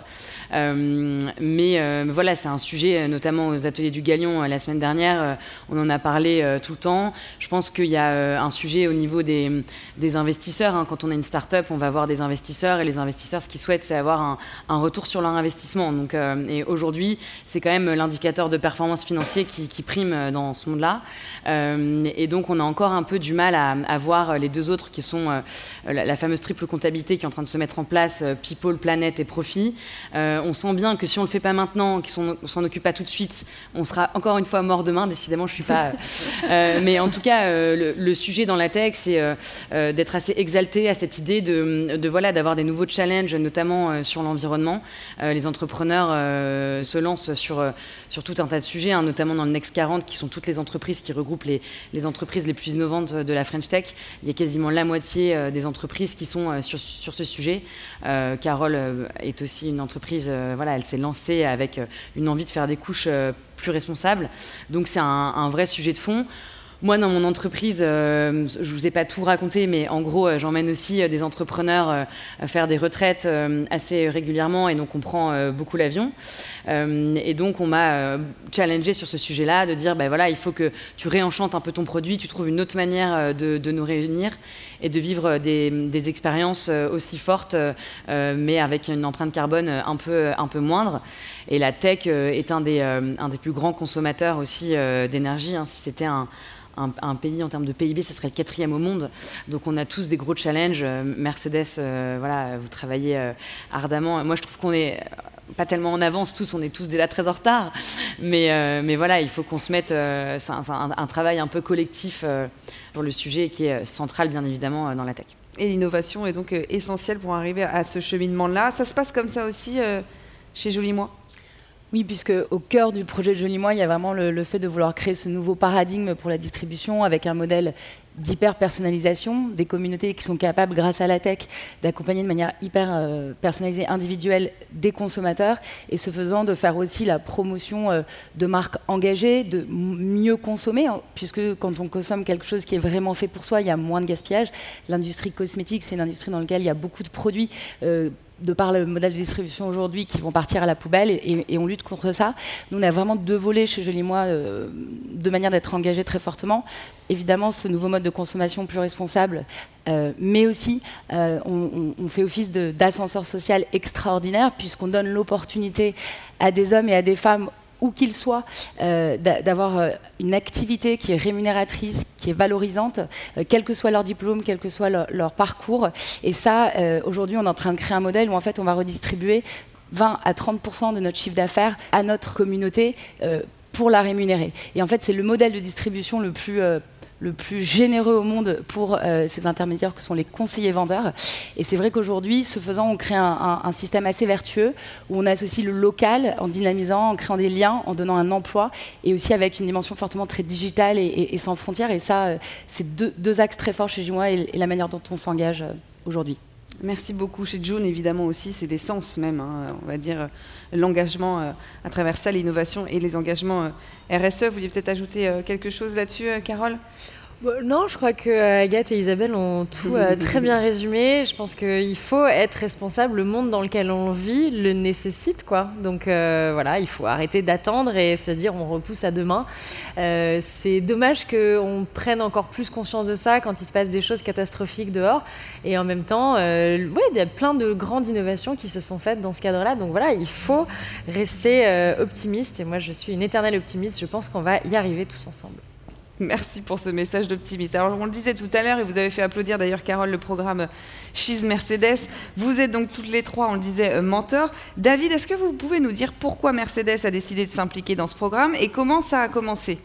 mais voilà, c'est un sujet, notamment aux ateliers du Galion la semaine dernière, on en a parlé tout le temps. Je pense qu'il y a un sujet au niveau des, des investisseurs. Hein. Quand on est une start-up, on va avoir des investisseurs et les investisseurs, ce qu'ils souhaitent, c'est avoir un, retour sur leur investissement. Donc, euh, et aujourd'hui, c'est quand même l'indicateur de performance financière qui, prime euh, dans ce monde-là. Euh, et donc, on a encore un peu du mal à, voir les deux autres qui sont la, fameuse triple comptabilité qui est en train de se mettre en place, people, planète et profit. on sent bien que si on le fait pas maintenant, qu'on s'en occupe pas tout de suite, on sera encore une fois mort demain. Décidément, je suis pas. [laughs] mais en tout cas, le, sujet dans la tech, c'est d'être assez exalté à cette idée de, voilà d'avoir des nouveaux challenges, notamment euh, sur l'environnement. Euh, les entrepreneurs euh, se lancent sur, sur tout un tas de sujets, hein, notamment dans le Next 40, qui sont toutes les entreprises qui regroupent les, les, entreprises les plus innovantes de la French Tech. Il y a quasiment la moitié des entreprises qui sont sur, sur ce sujet. Carole est aussi une entreprise, voilà, elle s'est lancée avec une envie de faire des couches plus responsables. Donc c'est un vrai sujet de fond. Moi, dans mon entreprise, euh, je vous ai pas tout raconté, mais en gros, euh, j'emmène aussi euh, des entrepreneurs à faire des retraites assez régulièrement, et donc on prend beaucoup l'avion. et donc, on m'a challengé sur ce sujet-là, de dire, ben voilà, il faut que tu réenchantes un peu ton produit, tu trouves une autre manière de, nous réunir et de vivre des, expériences aussi fortes, mais avec une empreinte carbone un peu, un peu moindre. Et la tech est un des, un des plus grands consommateurs aussi d'énergie. Hein. si c'était un un, pays en termes de PIB, ce serait le quatrième au monde. Donc on a tous des gros challenges. Euh, Mercedes, euh, voilà, vous travaillez euh, ardemment. Moi, je trouve qu'on est pas tellement en avance tous, on est tous déjà très en retard. Mais, mais voilà, il faut qu'on se mette. c'est un, travail un peu collectif sur le sujet qui est central, bien évidemment, dans la tech. Et l'innovation est donc essentielle pour arriver à ce cheminement-là. Ça se passe comme ça aussi chez Jolie Moi oui, puisque au cœur du projet Joli Moi, il y a vraiment le, fait de vouloir créer ce nouveau paradigme pour la distribution avec un modèle d'hyper-personnalisation, des communautés qui sont capables, grâce à la tech, d'accompagner de manière hyper euh, individuelle, des consommateurs, et ce faisant de faire aussi la promotion euh, de marques engagées, de mieux consommer, hein, puisque quand on consomme quelque chose qui est vraiment fait pour soi, il y a moins de gaspillage. L'industrie cosmétique, c'est une industrie dans laquelle il y a beaucoup de produits. Euh, de par le modèle de distribution aujourd'hui, qui vont partir à la poubelle et, on lutte contre ça. Nous, on a vraiment deux volets chez Jolie Moi, euh, de manière d'être engagés très fortement. Évidemment, ce nouveau mode de consommation plus responsable, euh, mais aussi euh, on, on, fait office d'ascenseur social extraordinaire puisqu'on donne l'opportunité à des hommes et à des femmes où qu'ils soient, euh, d'avoir euh, une activité qui est rémunératrice, qui est valorisante, euh, quel que soit leur diplôme, quel que soit leur, parcours. Et ça, aujourd'hui, on est en train de créer un modèle où en fait, on va redistribuer 20 à 30% de notre chiffre d'affaires à notre communauté pour la rémunérer. Et en fait, c'est le modèle de distribution le plus le plus généreux au monde pour euh, ces intermédiaires que sont les conseillers vendeurs. Et c'est vrai qu'aujourd'hui, ce faisant, on crée un, système assez vertueux où on associe le local en dynamisant, en créant des liens, en donnant un emploi et aussi avec une dimension fortement très digitale et, sans frontières. Et ça, euh, c'est deux, axes très forts chez Jimois et, et la manière dont on s'engage euh, aujourd'hui. Merci beaucoup. Chez June, évidemment aussi, c'est l'essence même, hein, on va dire, l'engagement à travers ça, l'innovation et les engagements RSE. Vous vouliez peut-être ajouter quelque chose là-dessus, Carole? Non, je crois que euh, Agathe et Isabelle ont tout euh, très bien résumé. Je pense qu'il faut être responsable. Le monde dans lequel on vit le nécessite, quoi. Donc euh, voilà, il faut arrêter d'attendre et se dire on repousse à demain. c'est dommage qu'on prenne encore plus conscience de ça quand il se passe des choses catastrophiques dehors. Et en même temps, il y a plein de grandes innovations qui se sont faites dans ce cadre-là. Donc voilà, il faut rester optimiste. Et moi, je suis une éternelle optimiste. Je pense qu'on va y arriver tous ensemble. Merci pour ce message d'optimisme. Alors, on le disait tout à l'heure, et vous avez fait applaudir d'ailleurs, Carole, le programme She's Mercedes. Vous êtes donc toutes les trois, on le disait, euh, mentors. David, est-ce que vous pouvez nous dire pourquoi Mercedes a décidé de s'impliquer dans ce programme et comment ça a commencé?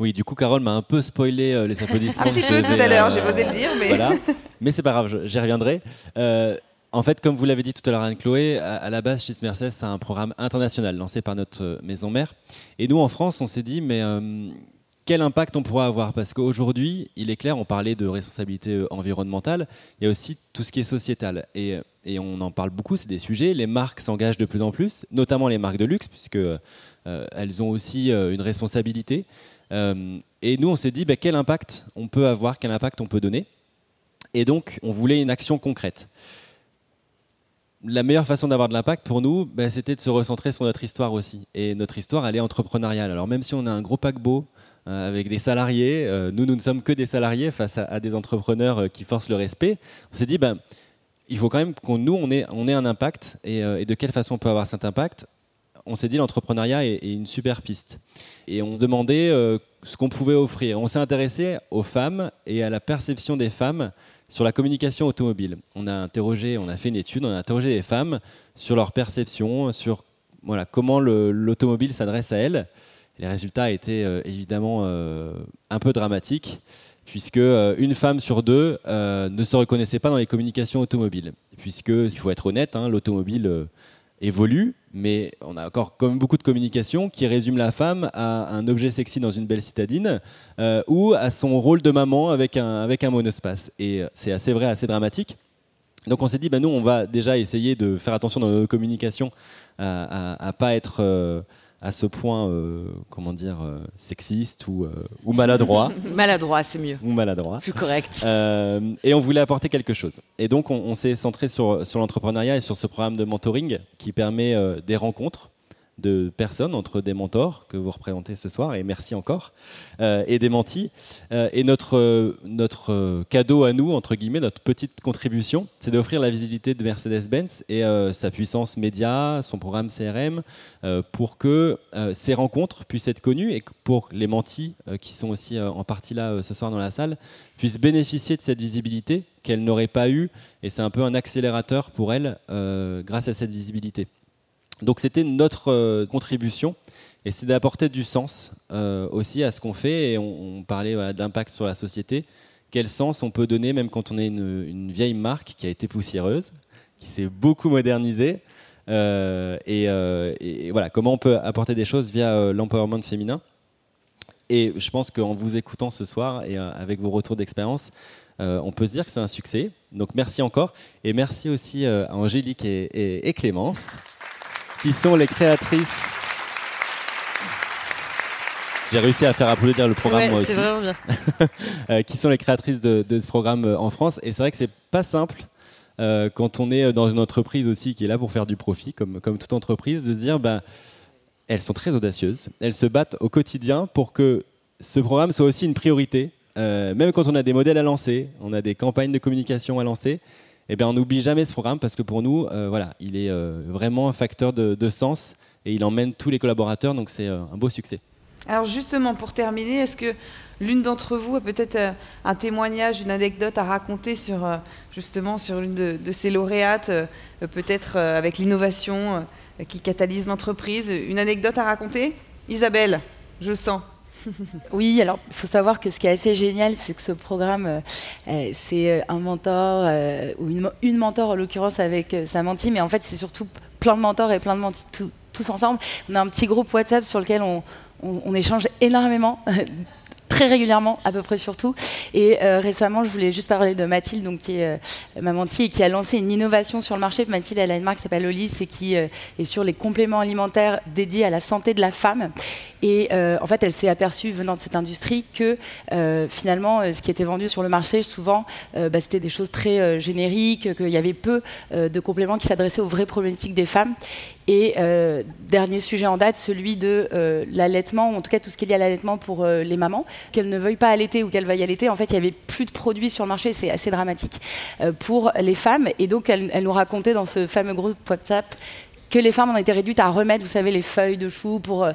Oui, du coup, Carole m'a un peu spoilé euh, les [laughs] applaudissements. un petit peu tout à l'heure, j'ai osé le dire, mais. Voilà. [laughs] Mais c'est pas grave, j'y reviendrai. Euh, en fait, comme vous l'avez dit tout à l'heure, Anne-Chloé, à, la base, She's Mercedes, c'est un programme international lancé par notre maison mère. Et nous, en France, on s'est dit, mais quel impact on pourra avoir Parce qu'aujourd'hui, il est clair, on parlait de responsabilité euh, environnementale, il y a aussi tout ce qui est sociétal. Et, on en parle beaucoup, c'est des sujets. Les marques s'engagent de plus en plus, notamment les marques de luxe, puisque euh, elles ont aussi euh, une responsabilité. et nous, on s'est dit, bah, quel impact on peut avoir, quel impact on peut donner. Et donc, on voulait une action concrète la meilleure façon d'avoir de l'impact pour nous, bah, c'était de se recentrer sur notre histoire aussi. Et notre histoire, elle est entrepreneuriale. Alors même si on a un gros paquebot euh, avec des salariés. Euh, nous, nous ne sommes que des salariés face à, des entrepreneurs euh, qui forcent le respect. On s'est dit, ben, il faut quand même qu'on nous, on ait, un impact. Et, de quelle façon on peut avoir cet impact? On s'est dit, l'entrepreneuriat est, une super piste. Et on se demandait ce qu'on pouvait offrir. On s'est intéressé aux femmes et à la perception des femmes sur la communication automobile. On a interrogé, on a fait une étude, on a interrogé les femmes sur leur perception, sur voilà, comment l'automobile s'adresse à elles les résultats étaient euh, évidemment euh, un peu dramatiques, puisque euh, une femme sur deux ne se reconnaissait pas dans les communications automobiles. Puisque, il faut être honnête, hein, l'automobile évolue, mais on a encore comme beaucoup de communications qui résument la femme à un objet sexy dans une belle citadine ou à son rôle de maman avec un, avec un monospace. Et c'est assez vrai, assez dramatique. Donc on s'est dit, bah, nous, on va déjà essayer de faire attention dans nos communications à ne pas être à ce point, euh, comment dire, euh, sexiste ou, euh, ou maladroit. [laughs] maladroit, c'est mieux. Ou maladroit. Plus correct. et on voulait apporter quelque chose. Et donc, on, on s'est centré sur, sur l'entrepreneuriat et sur ce programme de mentoring qui permet des rencontres de personnes entre des mentors que vous représentez ce soir, et merci encore, euh, et des mentis. Euh, et notre, euh, notre cadeau à nous, entre guillemets, notre petite contribution, c'est d'offrir la visibilité de Mercedes-Benz et sa puissance média, son programme CRM, pour que ces rencontres puissent être connues et pour les mentis, qui sont aussi en partie là ce soir dans la salle, puissent bénéficier de cette visibilité qu'elles n'auraient pas eue. Et c'est un peu un accélérateur pour elles grâce à cette visibilité. Donc c'était notre euh, contribution et c'est d'apporter du sens euh, aussi à ce qu'on fait et on, parlait d'impact sur la société. Quel sens on peut donner même quand on est une, vieille marque qui a été poussiéreuse, qui s'est beaucoup modernisée euh, et, voilà comment on peut apporter des choses via l'empowerment féminin. Et je pense qu'en vous écoutant ce soir et avec vos retours d'expérience, on peut se dire que c'est un succès. Donc merci encore et merci aussi à Angélique et Clémence qui sont les créatrices. J'ai réussi à faire applaudir le programme moi aussi. Vraiment bien. [laughs] Euh, qui sont les créatrices de, ce programme euh, en France. Et c'est vrai que c'est pas simple euh, quand on est dans une entreprise aussi qui est là pour faire du profit, comme, comme toute entreprise, de se dire, bah, elles sont très audacieuses, elles se battent au quotidien pour que ce programme soit aussi une priorité. Euh, même quand on a des modèles à lancer, on a des campagnes de communication à lancer, eh bien, on n'oublie jamais ce programme parce que pour nous, euh, voilà, il est vraiment un facteur de, de, sens et il emmène tous les collaborateurs, donc c'est un beau succès. Alors justement, pour terminer, est-ce que l'une d'entre vous a peut-être euh, un témoignage, une anecdote à raconter sur euh, justement sur l'une de, ces lauréates, euh, peut-être avec l'innovation qui catalyse l'entreprise? Une anecdote à raconter? Isabelle, je sens. [laughs] Oui, alors il faut savoir que ce qui est assez génial, c'est que ce programme, c'est un mentor ou une, mentor en l'occurrence avec Samantha, mais en fait c'est surtout plein de mentors et plein de mentis tous ensemble. On a un petit groupe WhatsApp sur lequel on, échange énormément [laughs] très régulièrement, à peu près surtout. Et euh, récemment, je voulais juste parler de Mathilde, donc, qui est euh, et qui a lancé une innovation sur le marché. Mathilde, elle a une marque qui s'appelle Olis et qui euh, est sur les compléments alimentaires dédiés à la santé de la femme. Et en fait, elle s'est aperçue, venant de cette industrie, que finalement, ce qui était vendu sur le marché, souvent, bah, c'était des choses très génériques, qu'il y avait peu de compléments qui s'adressaient aux vraies problématiques des femmes. Et euh, dernier sujet en date, celui de euh, l'allaitement, ou en tout cas tout ce qui est lié à l'allaitement pour euh, les mamans, qu'elles ne veuillent pas allaiter ou qu'elles veuillent allaiter. En fait, il y avait plus de produits sur le marché, c'est assez dramatique pour les femmes. Et donc, elle, nous racontait dans ce fameux groupe WhatsApp que les femmes ont été réduites à remettre, vous savez, les feuilles de chou pour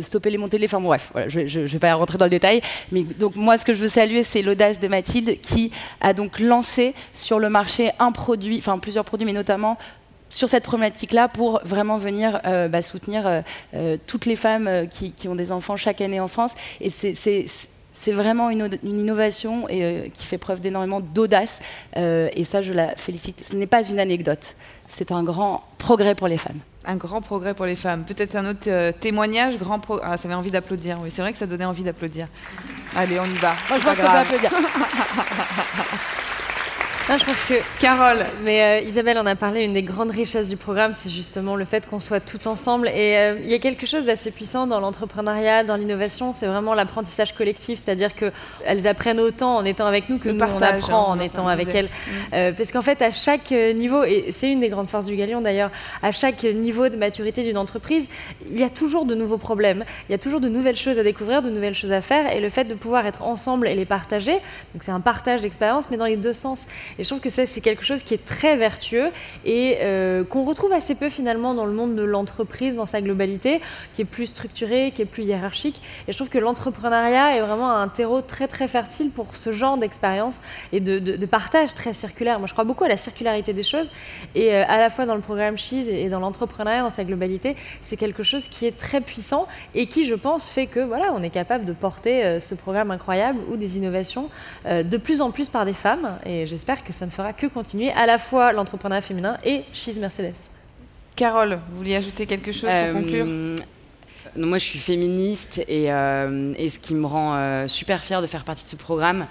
stopper les montées de lait. Enfin bref, je ne vais pas rentrer dans le détail. Mais donc moi, ce que je veux saluer, c'est l'audace de Mathilde qui a donc lancé sur le marché un produit, enfin plusieurs produits, mais notamment sur cette problématique-là pour vraiment venir euh, bah, soutenir euh, euh, toutes les femmes qui, ont des enfants chaque année en France. Et c'est vraiment une, innovation et, qui fait preuve d'énormément d'audace. et ça, je la félicite. Ce n'est pas une anecdote. C'est un grand progrès pour les femmes. Un grand progrès pour les femmes. Peut-être un autre témoignage, grand progrès. Ah, ça avait envie d'applaudir. Oui, c'est vrai que ça donnait envie d'applaudir. Allez, on y va. Moi, je pense qu'on peut applaudir. [laughs] je pense que. Carole. Mais euh, Isabelle en a parlé, une des grandes richesses du programme, c'est justement le fait qu'on soit tout ensemble. Et euh, il y a quelque chose d'assez puissant dans l'entrepreneuriat, dans l'innovation, c'est vraiment l'apprentissage collectif, c'est-à-dire qu'elles apprennent autant en étant avec nous que nous, on apprend en étant avec elles. Mm. Euh, parce qu'en fait, à chaque niveau, et c'est une des grandes forces du Galion d'ailleurs, à chaque niveau de maturité d'une entreprise, il y a toujours de nouveaux problèmes, il y a toujours de nouvelles choses à découvrir, de nouvelles choses à faire. Et le fait de pouvoir être ensemble et les partager, donc c'est un partage d'expérience, mais dans les deux sens. Et je trouve que ça, c'est quelque chose qui est très vertueux et euh, qu'on retrouve assez peu finalement dans le monde de l'entreprise dans sa globalité, qui est plus structuré, qui est plus hiérarchique. Et je trouve que l'entrepreneuriat est vraiment un terreau très très fertile pour ce genre d'expérience et de, partage très circulaire. Moi, je crois beaucoup à la circularité des choses et euh, à la fois dans le programme Cheese et dans l'entrepreneuriat dans sa globalité, c'est quelque chose qui est très puissant et qui, je pense, fait que voilà, on est capable de porter euh, ce programme incroyable ou des innovations de plus en plus par des femmes. Et j'espère que ça ne fera que continuer à la fois l'entrepreneuriat féminin et She's Mercedes. Carole, vous vouliez ajouter quelque chose pour euh, conclure? moi, je suis féministe et, euh, et, ce qui me rend euh, super fière de faire partie de ce programme,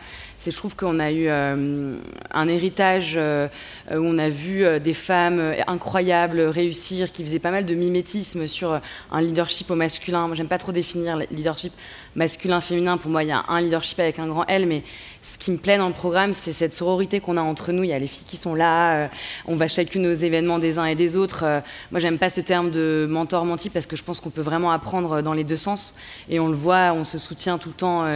je trouve qu'on a eu euh, un héritage euh, où on a vu euh, des femmes incroyables réussir, qui faisaient pas mal de mimétisme sur un leadership au masculin. Moi, j'aime pas trop définir le leadership masculin-féminin. Pour moi, il y a un leadership avec un grand L, mais ce qui me plaît dans le programme, c'est cette sororité qu'on a entre nous. Il y a les filles qui sont là, on va chacune aux événements des uns et des autres. moi, j'aime pas ce terme de mentor-menti parce que je pense qu'on peut vraiment apprendre dans les deux sens et on le voit, on se soutient tout le temps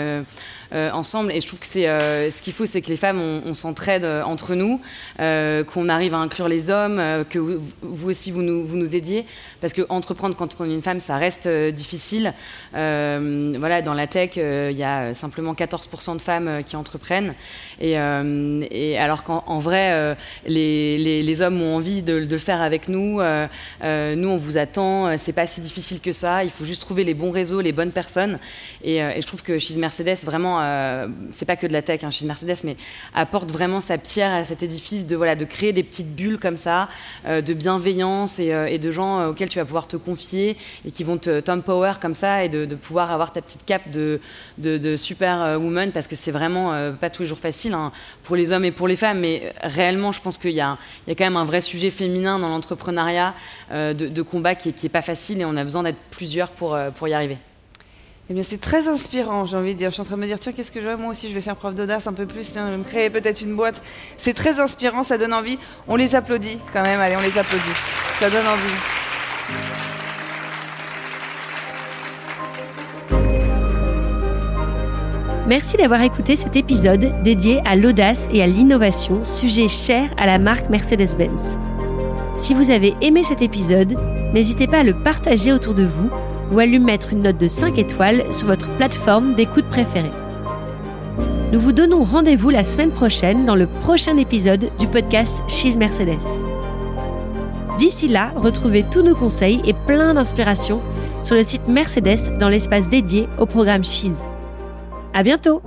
ensemble. Et je trouve que c'est ce qu'il faut, c'est que les femmes, on, s'entraide euh, entre nous, qu'on arrive à inclure les hommes, que vous, aussi vous nous, vous nous aidiez, parce que entreprendre quand on est une femme, ça reste difficile. voilà, dans la tech, il y a simplement 14% de femmes qui entreprennent, et, alors qu'en vrai, les, les, hommes ont envie de, le faire avec nous. nous, on vous attend. C'est pas si difficile que ça. Il faut juste trouver les bons réseaux, les bonnes personnes. Et, et je trouve que chez Mercedes, vraiment euh, c'est pas que de la tech hein, chez Mercedes, mais apporte vraiment sa pierre à cet édifice de, voilà, de créer des petites bulles comme ça, euh, de bienveillance et, euh, de gens auxquels tu vas pouvoir te confier et qui vont te t'empower comme ça et de, pouvoir avoir ta petite cape de, de, super woman parce que c'est vraiment pas tous les jours facile hein, pour les hommes et pour les femmes, mais réellement, je pense qu'il y, y, a quand même un vrai sujet féminin dans l'entrepreneuriat de, combat qui est, qui est pas facile et on a besoin d'être plusieurs pour, pour y arriver. Eh bien, c'est très inspirant, j'ai envie de dire. Je suis en train de me dire, tiens, qu'est-ce que je vais Moi aussi, je vais faire preuve d'audace un peu plus. Je vais me créer peut-être une boîte. C'est très inspirant, ça donne envie. On les applaudit quand même. Allez, on les applaudit. Ça donne envie. Merci d'avoir écouté cet épisode dédié à l'audace et à l'innovation, sujet cher à la marque Mercedes-Benz. Si vous avez aimé cet épisode, n'hésitez pas à le partager autour de vous ou à lui mettre une note de 5 étoiles sur votre plateforme d'écoute préférée. Nous vous donnons rendez-vous la semaine prochaine dans le prochain épisode du podcast She's Mercedes. D'ici là, retrouvez tous nos conseils et plein d'inspiration sur le site Mercedes dans l'espace dédié au programme She's. À bientôt!